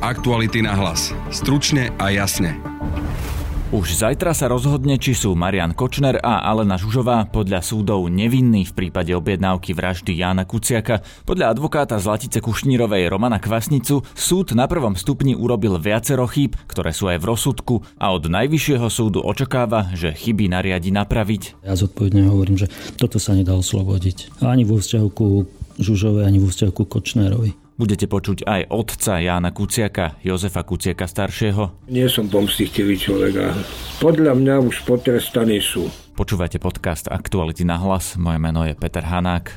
Aktuality na hlas. Stručne a jasne. Už zajtra sa rozhodne, či sú Marian Kočner a Alena Žužová podľa súdov nevinní v prípade objednávky vraždy Jána Kuciaka. Podľa advokáta Zlatice Kušnírovej Romana Kvasnicu súd na prvom stupni urobil viacero chýb, ktoré sú aj v rozsudku a od najvyššieho súdu očakáva, že chyby nariadi napraviť. Ja zodpovedne hovorím, že toto sa nedá oslobodiť. Ani vo vzťahu ku Žužovej, ani vo vzťahu ku Kočnerovi. Budete počuť aj otca Jána Kuciaka, Jozefa Kuciaka staršieho. Nie som pomstichtivý človek a podľa mňa už potrestaní sú. Počúvate podcast Aktuality na hlas. Moje meno je Peter Hanák.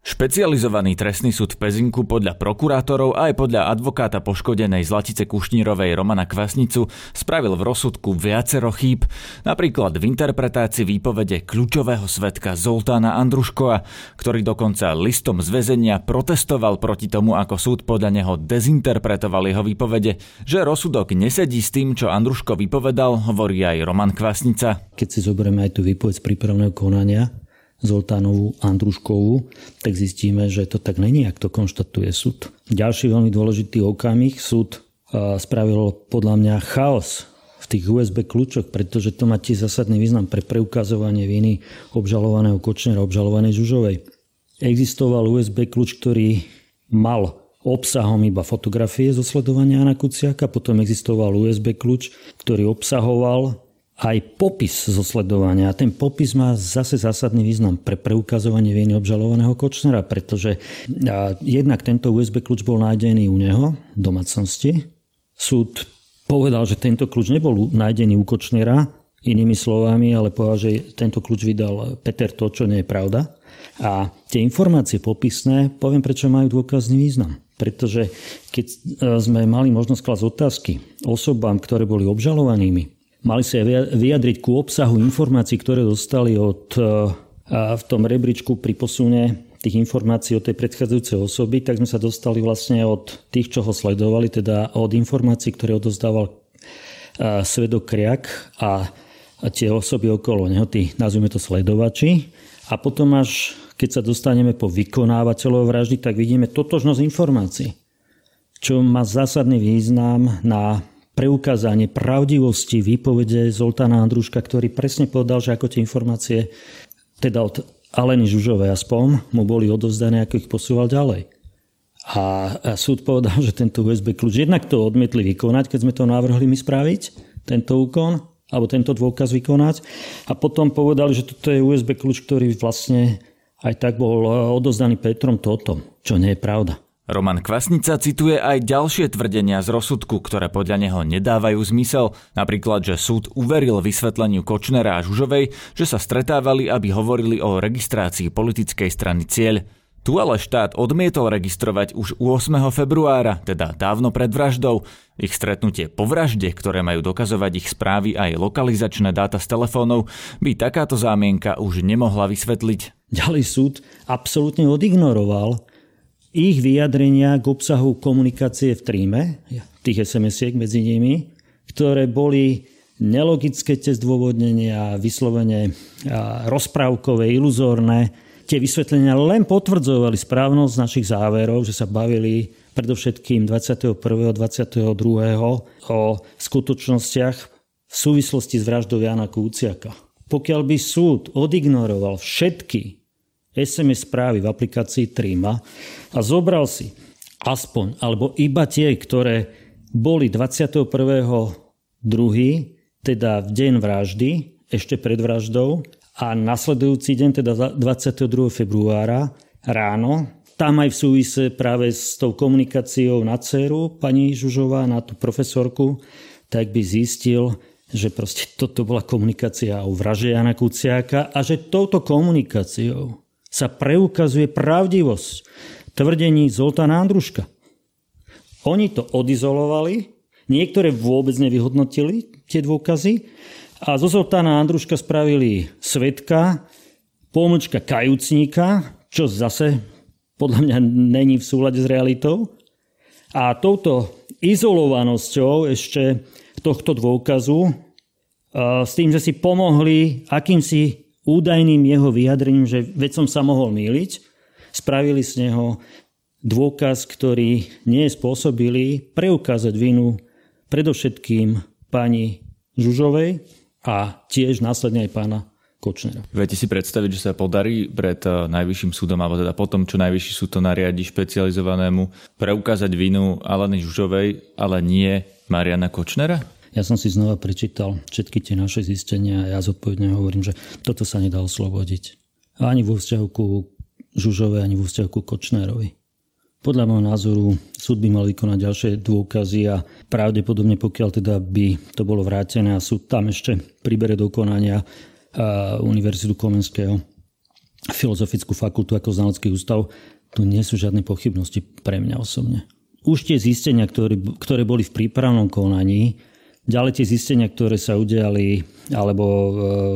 Špecializovaný trestný súd v Pezinku podľa prokurátorov a aj podľa advokáta poškodenej Zlatice Kušnírovej Romana Kvasnicu spravil v rozsudku viacero chýb, napríklad v interpretácii výpovede kľúčového svetka Zoltána Andruškova, ktorý dokonca listom z väzenia protestoval proti tomu, ako súd podľa neho dezinterpretoval jeho výpovede, že rozsudok nesedí s tým, čo Andruško vypovedal, hovorí aj Roman Kvasnica. Keď si zoberieme aj tú výpoveď z prípravného konania, Zoltánovú Andruškovú, tak zistíme, že to tak není, ak to konštatuje súd. Ďalší veľmi dôležitý okamih súd spravil podľa mňa chaos v tých USB kľúčoch, pretože to má tiež zásadný význam pre preukazovanie viny obžalovaného Kočnera, obžalovanej Žužovej. Existoval USB kľúč, ktorý mal obsahom iba fotografie zo sledovania Kuciaka, potom existoval USB kľúč, ktorý obsahoval aj popis zo. A ten popis má zase zásadný význam pre preukazovanie viny obžalovaného Kočnera, pretože jednak tento USB kľúč bol nájdený u neho v domácnosti. Súd povedal, že tento kľúč nebol nájdený u Kočnera, inými slovami, ale povedal, že tento kľúč vydal Peter to, čo nie je pravda. A tie informácie popisné, poviem prečo majú dôkazný význam. Pretože keď e, sme mali možnosť klásť otázky osobám, ktoré boli obžalovanými, mali sa vyjadriť ku obsahu informácií, ktoré dostali od, e, v tom rebríčku pri posune tých informácií od tej predchádzajúcej osoby, tak sme sa dostali vlastne od tých, čo ho sledovali, teda od informácií, ktoré odozdával e, svedok Kriak a tie osoby okolo neho, tí, nazvime to sledovači. A potom až, keď sa dostaneme po vykonávateľov vraždy, tak vidíme totožnosť informácií, čo má zásadný význam na preukázanie pravdivosti výpovede Zoltána Andruška, ktorý presne povedal, že ako tie informácie, teda od Aleny Žužovej aspoň, mu boli odovzdané, ako ich posúval ďalej. A, súd povedal, že tento USB kľúč jednak to odmietli vykonať, keď sme to navrhli my spraviť, tento úkon, alebo tento dôkaz vykonať. A potom povedali, že toto je USB kľúč, ktorý vlastne aj tak bol odozdaný Petrom Totom, čo nie je pravda. Roman Kvasnica cituje aj ďalšie tvrdenia z rozsudku, ktoré podľa neho nedávajú zmysel. Napríklad, že súd uveril vysvetleniu Kočnera a Žužovej, že sa stretávali, aby hovorili o registrácii politickej strany Cieľ. Tu ale štát odmietol registrovať už 8. februára, teda dávno pred vraždou. Ich stretnutie po vražde, ktoré majú dokazovať ich správy aj lokalizačné dáta z telefónov, by takáto zámienka už nemohla vysvetliť. Ďalej súd absolútne odignoroval ich vyjadrenia k obsahu komunikácie v tríme, tých SMS-iek medzi nimi, ktoré boli nelogické tie zdôvodnenia, vyslovene rozprávkové, iluzórne. Tie vysvetlenia len potvrdzovali správnosť našich záverov, že sa bavili predovšetkým 21. a 22. o skutočnostiach v súvislosti s vraždou Jana Kúciaka. Pokiaľ by súd odignoroval všetky SMS správy v aplikácii Trima a zobral si aspoň, alebo iba tie, ktoré boli 21.2., teda v deň vraždy, ešte pred vraždou, a nasledujúci deň, teda 22. februára ráno, tam aj v súvise práve s tou komunikáciou na dceru pani Žužová, na tú profesorku, tak by zistil, že proste toto bola komunikácia o vraže Jana Kuciaka a že touto komunikáciou sa preukazuje pravdivosť tvrdení Zoltána Andruška. Oni to odizolovali, niektoré vôbec nevyhodnotili tie dôkazy a zo Zoltána Andruška spravili svetka, pomlčka kajúcníka, čo zase podľa mňa není v súlade s realitou. A touto izolovanosťou ešte tohto dôkazu, s tým, že si pomohli akýmsi údajným jeho vyjadrením, že veď som sa mohol míliť, spravili z neho dôkaz, ktorý nie spôsobili preukázať vinu predovšetkým pani Žužovej a tiež následne aj pána Kočnera. Viete si predstaviť, že sa podarí pred eh, najvyšším súdom, alebo teda potom, čo najvyšší súd to nariadi špecializovanému, preukázať vinu Alany Žužovej, ale nie Mariana Kočnera? Ja som si znova prečítal všetky tie naše zistenia a ja zodpovedne hovorím, že toto sa nedá oslobodiť. Ani vo vzťahu ku Žužovej, ani vo vzťahu ku Kočnerovi. Podľa môjho názoru súd by mal vykonať ďalšie dôkazy a pravdepodobne pokiaľ teda by to bolo vrátené a súd tam ešte pribere do konania Univerzitu Komenského Filozofickú fakultu ako znalecký ústav, tu nie sú žiadne pochybnosti pre mňa osobne. Už tie zistenia, ktoré, ktoré boli v prípravnom konaní, ďalej tie zistenia, ktoré sa udiali alebo e,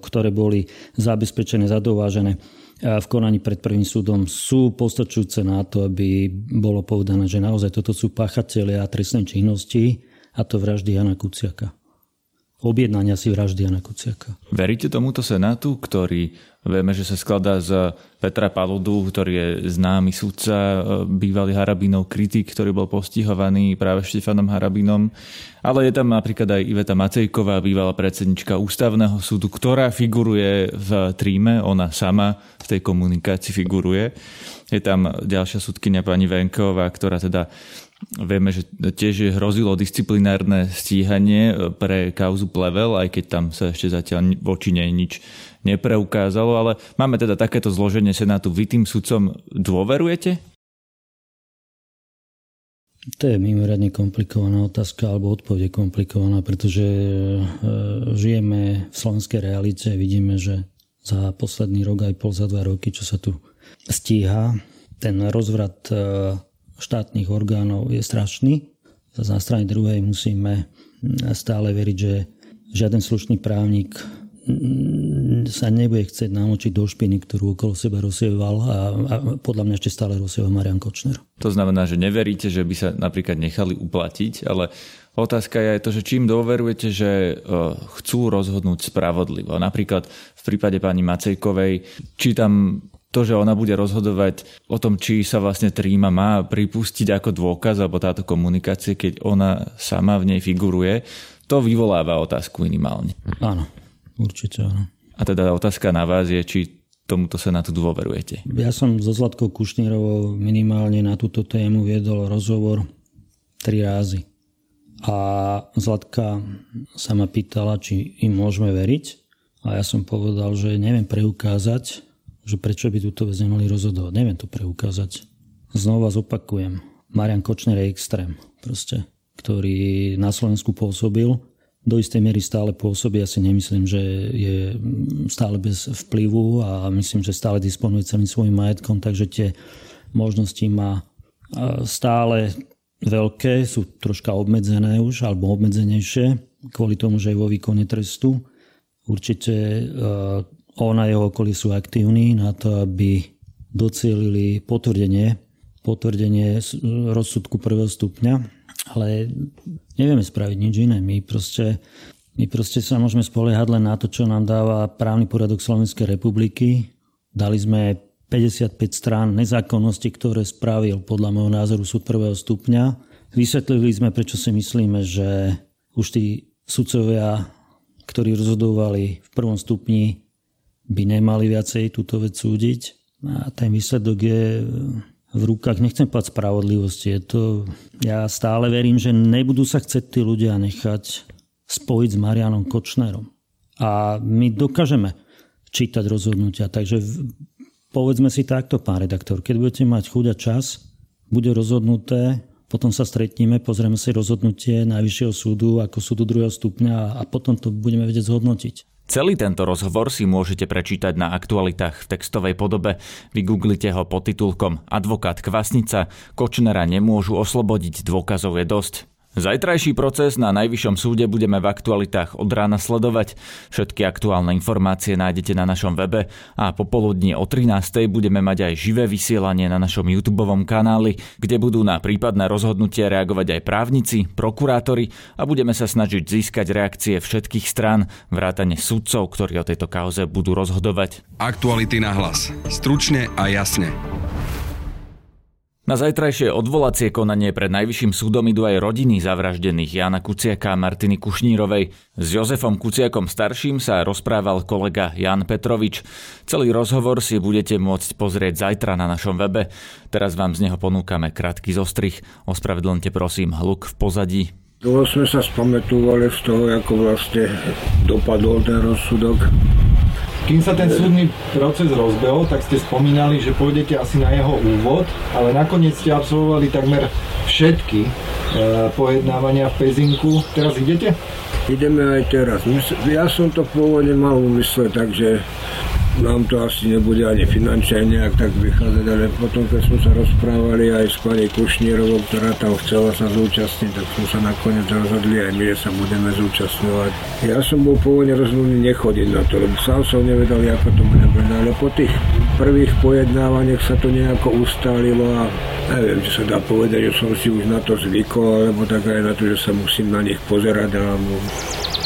ktoré boli zabezpečené, zadovážené v konaní pred prvým súdom sú postačujúce na to, aby bolo povedané, že naozaj toto sú páchatelia trestnej činnosti a to vraždy Jana Kuciaka. Objednania si vraždy Jana Kuciaka. Veríte tomuto senátu, ktorý vieme, že sa skladá z Petra Paludu, ktorý je známy sudca, bývalý Harabinov kritik, ktorý bol postihovaný práve Štefanom Harabinom. Ale je tam napríklad aj Iveta Macejková, bývalá predsednička ústavného súdu, ktorá figuruje v tríme, ona sama v tej komunikácii figuruje. Je tam ďalšia sudkynia pani Venková, ktorá teda Vieme, že tiež hrozilo disciplinárne stíhanie pre kauzu Plevel, aj keď tam sa ešte zatiaľ voči nej nič nepreukázalo, ale máme teda takéto zloženie Senátu. Vy tým sudcom dôverujete? To je mimoriadne komplikovaná otázka, alebo odpoveď je komplikovaná, pretože e, žijeme v slovenskej realite, vidíme, že za posledný rok aj pol, za dva roky, čo sa tu stíha, ten rozvrat e, štátnych orgánov je strašný. Na strane druhej musíme stále veriť, že žiaden slušný právnik sa nebude chcieť namočiť do špiny, ktorú okolo seba rozsieval a, a podľa mňa ešte stále rozsieva Marian Kočner. To znamená, že neveríte, že by sa napríklad nechali uplatiť, ale otázka je aj to, že čím dôverujete, že e, chcú rozhodnúť spravodlivo. Napríklad v prípade pani Macejkovej, či tam to, že ona bude rozhodovať o tom, či sa vlastne tríma má pripustiť ako dôkaz, alebo táto komunikácie, keď ona sama v nej figuruje, to vyvoláva otázku minimálne. Áno, určite áno. A teda otázka na vás je, či tomuto sa na to dôverujete. Ja som so Zlatkou Kušnírovou minimálne na túto tému viedol rozhovor tri rázy. A Zlatka sa ma pýtala, či im môžeme veriť. A ja som povedal, že neviem preukázať, že prečo by túto vec nemali rozhodovať. Neviem to preukázať. Znova zopakujem. Marian Kočner je extrém, proste, ktorý na Slovensku pôsobil do istej miery stále pôsobí. Ja si nemyslím, že je stále bez vplyvu a myslím, že stále disponuje celým svojim majetkom, takže tie možnosti má stále veľké, sú troška obmedzené už, alebo obmedzenejšie, kvôli tomu, že je vo výkone trestu. Určite on a jeho okolí sú aktívni na to, aby docielili potvrdenie, potvrdenie rozsudku prvého stupňa ale nevieme spraviť nič iné. My proste, my proste sa môžeme spoliehať len na to, čo nám dáva právny poriadok Slovenskej republiky. Dali sme 55 strán nezákonnosti, ktoré spravil podľa môjho názoru súd prvého stupňa. Vysvetlili sme, prečo si myslíme, že už tí sudcovia, ktorí rozhodovali v prvom stupni, by nemali viacej túto vec súdiť. A ten výsledok je v rukách, nechcem povedať spravodlivosti, je to, ja stále verím, že nebudú sa chcieť tí ľudia nechať spojiť s Marianom Kočnerom. A my dokážeme čítať rozhodnutia, takže povedzme si takto, pán redaktor, keď budete mať chuť a čas, bude rozhodnuté, potom sa stretneme, pozrieme si rozhodnutie Najvyššieho súdu ako súdu druhého stupňa a potom to budeme vedieť zhodnotiť. Celý tento rozhovor si môžete prečítať na aktualitách v textovej podobe. Vygooglite ho pod titulkom Advokát Kvasnica, Kočnera nemôžu oslobodiť, dôkazov je dosť. Zajtrajší proces na Najvyššom súde budeme v aktualitách od rána sledovať. Všetky aktuálne informácie nájdete na našom webe a popoludní o 13. budeme mať aj živé vysielanie na našom YouTube kanáli, kde budú na prípadné rozhodnutie reagovať aj právnici, prokurátori a budeme sa snažiť získať reakcie všetkých strán, vrátane sudcov, ktorí o tejto kauze budú rozhodovať. Aktuality na hlas. Stručne a jasne. Na zajtrajšie odvolacie konanie pred Najvyšším súdom idú aj rodiny zavraždených Jana Kuciaka a Martiny Kušnírovej. S Jozefom Kuciakom starším sa rozprával kolega Jan Petrovič. Celý rozhovor si budete môcť pozrieť zajtra na našom webe. Teraz vám z neho ponúkame krátky zostrich. Ospravedlňte prosím hluk v pozadí. Dlho sme sa spametúvali z toho, ako vlastne dopadol ten rozsudok kým sa ten súdny proces rozbehol, tak ste spomínali, že pôjdete asi na jeho úvod, ale nakoniec ste absolvovali takmer všetky e, pojednávania v Pezinku. Teraz idete? Ideme aj teraz. Ja som to pôvodne mal umysle, takže nám to asi nebude ani finančne nejak tak vychádzať, ale potom, keď sme sa rozprávali aj s pani Kušnierovou, ktorá tam chcela sa zúčastniť, tak sme sa nakoniec rozhodli aj my, že sa budeme zúčastňovať. Ja som bol pôvodne rozhodný nechodiť na to, lebo sám som nevedel, ako to bude brať, ale po tých prvých pojednávaniach sa to nejako ustálilo a neviem, či sa dá povedať, že som si už na to zvykol, alebo tak aj na to, že sa musím na nich pozerať. Alebo...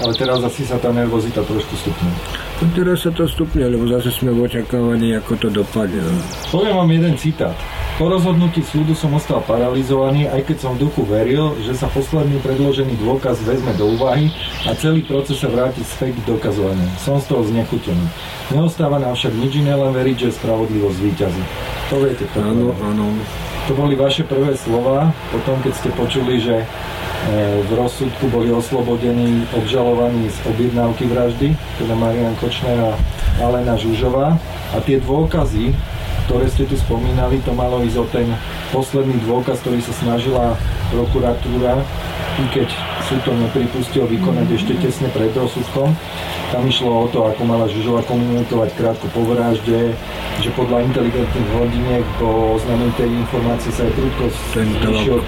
Ale teraz asi sa tá nervozita trošku stupňuje. Teraz sa to stupne, lebo zase sme v očakávaní, ako to dopadne. No. Poviem vám jeden citát. Po rozhodnutí súdu som ostal paralizovaný, aj keď som v duchu veril, že sa posledný predložený dôkaz vezme do úvahy a celý proces sa vráti späť k dokazovaniu. Som z toho znechutený. Neostáva nám však nič iné, len veriť, že spravodlivosť zvýťazí. To viete. To áno, áno. To boli vaše prvé slova, potom keď ste počuli, že v rozsudku boli oslobodení obžalovaní z objednávky vraždy, teda Marian Kočner a Alena Žužová. A tie dôkazy, ktoré ste tu spomínali, to malo ísť o ten posledný dôkaz, ktorý sa snažila prokuratúra, i keď súd to nepripustil vykonať ešte tesne pred rozsudkom. Tam išlo o to, ako mala Žužova komunikovať krátko po vražde, že podľa inteligentných hodiniek po oznámení tej informácie sa aj prudko zvýšil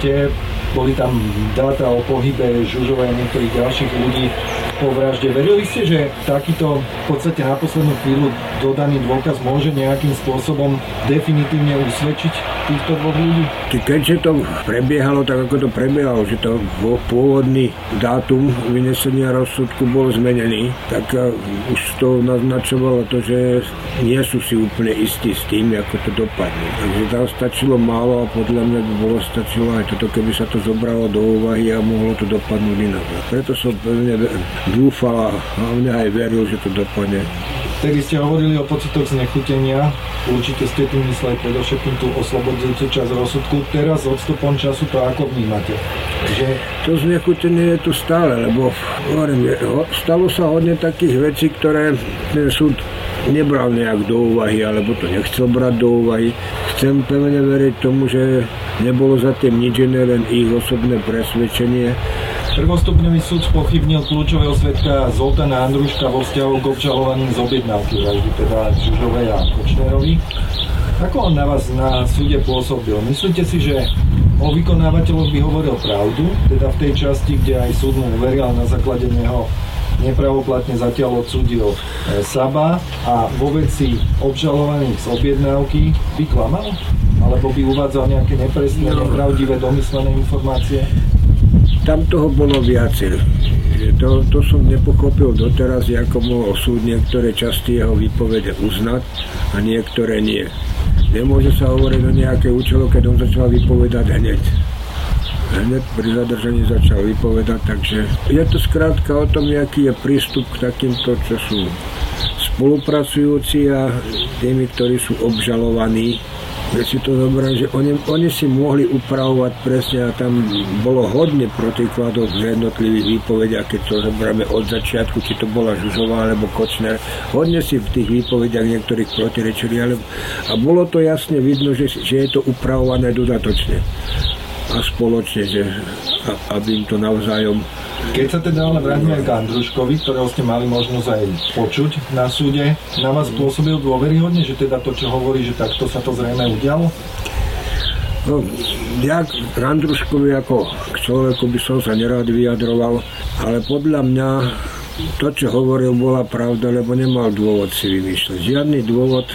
tie boli tam dáta o pohybe Žužovej a niektorých ďalších ľudí po vražde. Verili ste, že takýto v podstate na poslednú chvíľu dodaný dôkaz môže nejakým spôsobom definitívne usvedčiť týchto dvoch ľudí? Keďže to prebiehalo tak, ako to prebiehalo, že to pôvodný dátum vynesenia rozsudku bol zmenený, tak uh, už to naznačovalo to, že nie sú si úplne istí s tým, ako to dopadne. Takže tam stačilo málo a podľa mňa by bolo stačilo aj toto, keby sa to zobralo do úvahy a mohlo to dopadnúť inak. Preto som pevne dúfal a hlavne aj veril, že to dopadne. Tedy ste hovorili o pocitoch znechutenia, určite ste tým mysleli predovšetkým tú oslobodzujúcu časť rozsudku. Teraz odstupom času to ako vnímate? Že... To znechutenie je tu stále, lebo hovorím, stalo sa hodne takých vecí, ktoré ten súd nebral nejak do úvahy, alebo to nechcel brať do úvahy. Chcem pevne veriť tomu, že nebolo za tým nič iné, len ich osobné presvedčenie Prvostupňový súd spochybnil kľúčového svetka Zoltana Andruška vo vzťahu k obžalovaným z objednávky vraždy, teda Žužovej a Kočnerovi. Ako on na vás na súde pôsobil? Myslíte si, že o vykonávateľoch by hovoril pravdu, teda v tej časti, kde aj súd mu uveril na základe neho nepravoplatne zatiaľ odsúdil e, Saba a vo veci obžalovaných z objednávky by klamal? Alebo by uvádzal nejaké nepresné, no. nepravdivé, domyslené informácie? Tam toho bolo viacej. To, to som nepochopil doteraz, ako mohol súd niektoré časti jeho výpovede uznať a niektoré nie. Nemôže sa hovoriť o nejaké účelo, keď on začal vypovedať hneď. Hneď pri zadržaní začal vypovedať, takže je to skrátka o tom, aký je prístup k takýmto, čo sú spolupracujúci a tými, ktorí sú obžalovaní keď si to zoberiem, že oni, oni si mohli upravovať presne a tam bolo hodne protikladov v jednotlivých výpovediach, keď to zoberieme od začiatku, či to bola Žužová alebo Kočner. Hodne si v tých výpovediach niektorých protirečili, ale a bolo to jasne vidno, že, že je to upravované dodatočne a spoločne, že aby im to navzájom keď sa teda ale vrátime k Andruškovi, ktorého ste mali možnosť aj počuť na súde, na vás pôsobil dôveryhodne, že teda to, čo hovorí, že takto sa to zrejme udialo? No, ja k Andruškovi ako k človeku by som sa nerád vyjadroval, ale podľa mňa to, čo hovoril, bola pravda, lebo nemal dôvod si vymýšľať. Žiadny dôvod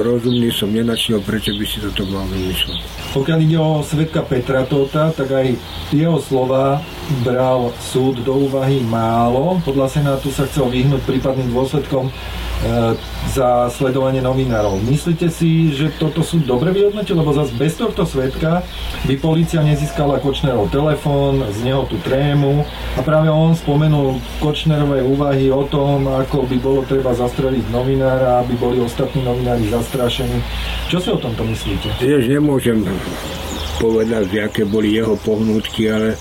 rozumný som nenašiel, prečo by si toto mal vymýšľať. Pokiaľ ide o svetka Petra Tota, tak aj jeho slova bral súd do úvahy málo. Podľa Senátu sa chcel vyhnúť prípadným dôsledkom E, za sledovanie novinárov. Myslíte si, že toto sú dobre vyhodnotili? Lebo zase bez tohto svetka by policia nezískala Kočnerov telefón, z neho tú trému a práve on spomenul Kočnerové úvahy o tom, ako by bolo treba zastreliť novinára, aby boli ostatní novinári zastrašení. Čo si o tomto myslíte? Tiež nemôžem povedať, aké boli jeho pohnutky, ale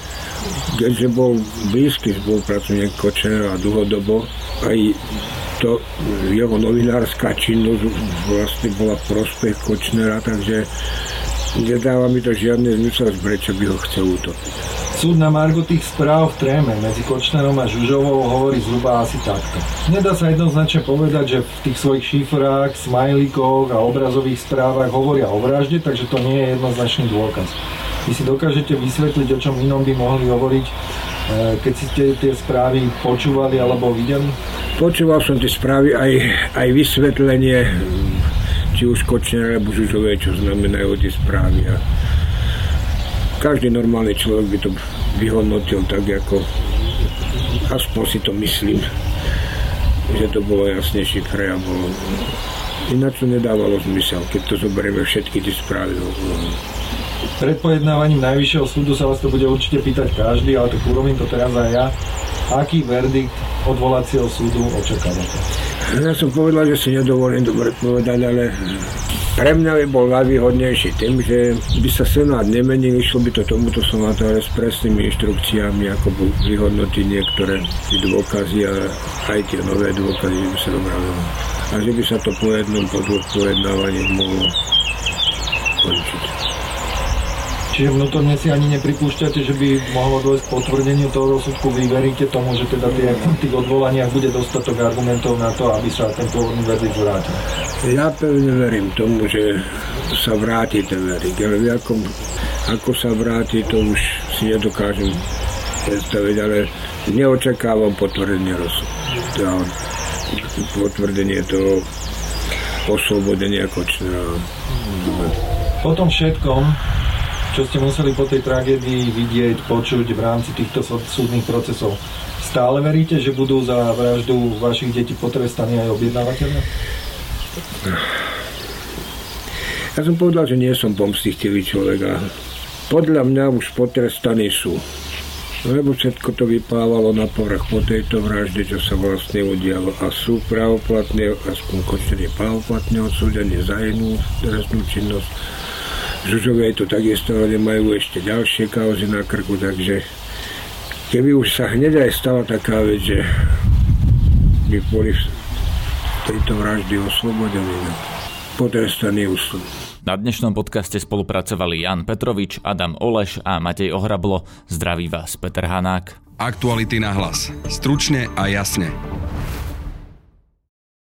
keďže bol blízky spolupracovník Kočnera a dlhodobo, aj to jeho novinárska činnosť vlastne bola prospech Kočnera, takže nedáva mi to žiadny zmysel, prečo by ho chcel utopiť. Súd na Margo tých správ v tréme medzi Kočnerom a Žužovou hovorí zhruba asi takto. Nedá sa jednoznačne povedať, že v tých svojich šifrách, smajlíkoch a obrazových správach hovoria o vražde, takže to nie je jednoznačný dôkaz. Vy si dokážete vysvetliť, o čom inom by mohli hovoriť, eh, keď si tie, správy počúvali alebo videli? Počúval som tie správy aj, aj vysvetlenie, či už Kočner alebo Žužové, čo znamenajú tie správy. A každý normálny človek by to vyhodnotil tak, ako aspoň si to myslím, že to bolo jasne šifre a bolo... Ináč to nedávalo zmysel, keď to zoberieme všetky tie správy. Pred pojednávaním Najvyššieho súdu sa vás to bude určite pýtať každý, ale tak urobím to teraz aj ja. Aký verdikt odvolacieho súdu očakávate? Ja som povedal, že si nedovolím dobre povedať, ale pre mňa by bol najvýhodnejší tým, že by sa Senát nemenil, išlo by to tomuto Senátu, ale s presnými inštrukciami, ako vyhodnotiť niektoré tie dôkazy a aj tie nové dôkazy, by sa dobrali. A že by sa to po jednom pojednávaní mohlo končiť. Čiže vnútorne si ani nepripúšťate, že by mohlo dôjsť potvrdeniu toho rozsudku. Vy veríte tomu, že teda tie, tých odvolaniach bude dostatok argumentov na to, aby sa ten pôvodný verdikt vrátil? Ja pevne verím tomu, že sa vráti ten verdikt. Ale ako, ako sa vráti, to už si nedokážem predstaviť, ale neočakávam potvrdenie rozsudku. Potvrdenie toho oslobodenia Kočnera. Po tom všetkom, čo ste museli po tej tragédii vidieť, počuť v rámci týchto súdnych procesov. Stále veríte, že budú za vraždu vašich detí potrestaní aj objednávateľe? Ja som povedal, že nie som pomstichtivý človek a podľa mňa už potrestaní sú. Lebo všetko to vyplávalo na povrch po tejto vražde, čo sa vlastne udialo. A sú pravoplatne, aspoň kočne pravoplatne odsúdení za inú trestnú činnosť Žužovej to takisto, ale majú ešte ďalšie kauzy na krku, takže keby už sa hneď aj stala taká vec, že by boli v tejto vraždy oslobodení, no, potrestaní sú. Na dnešnom podcaste spolupracovali Jan Petrovič, Adam Oleš a Matej Ohrablo. Zdraví vás Peter Hanák. Aktuality na hlas. Stručne a jasne.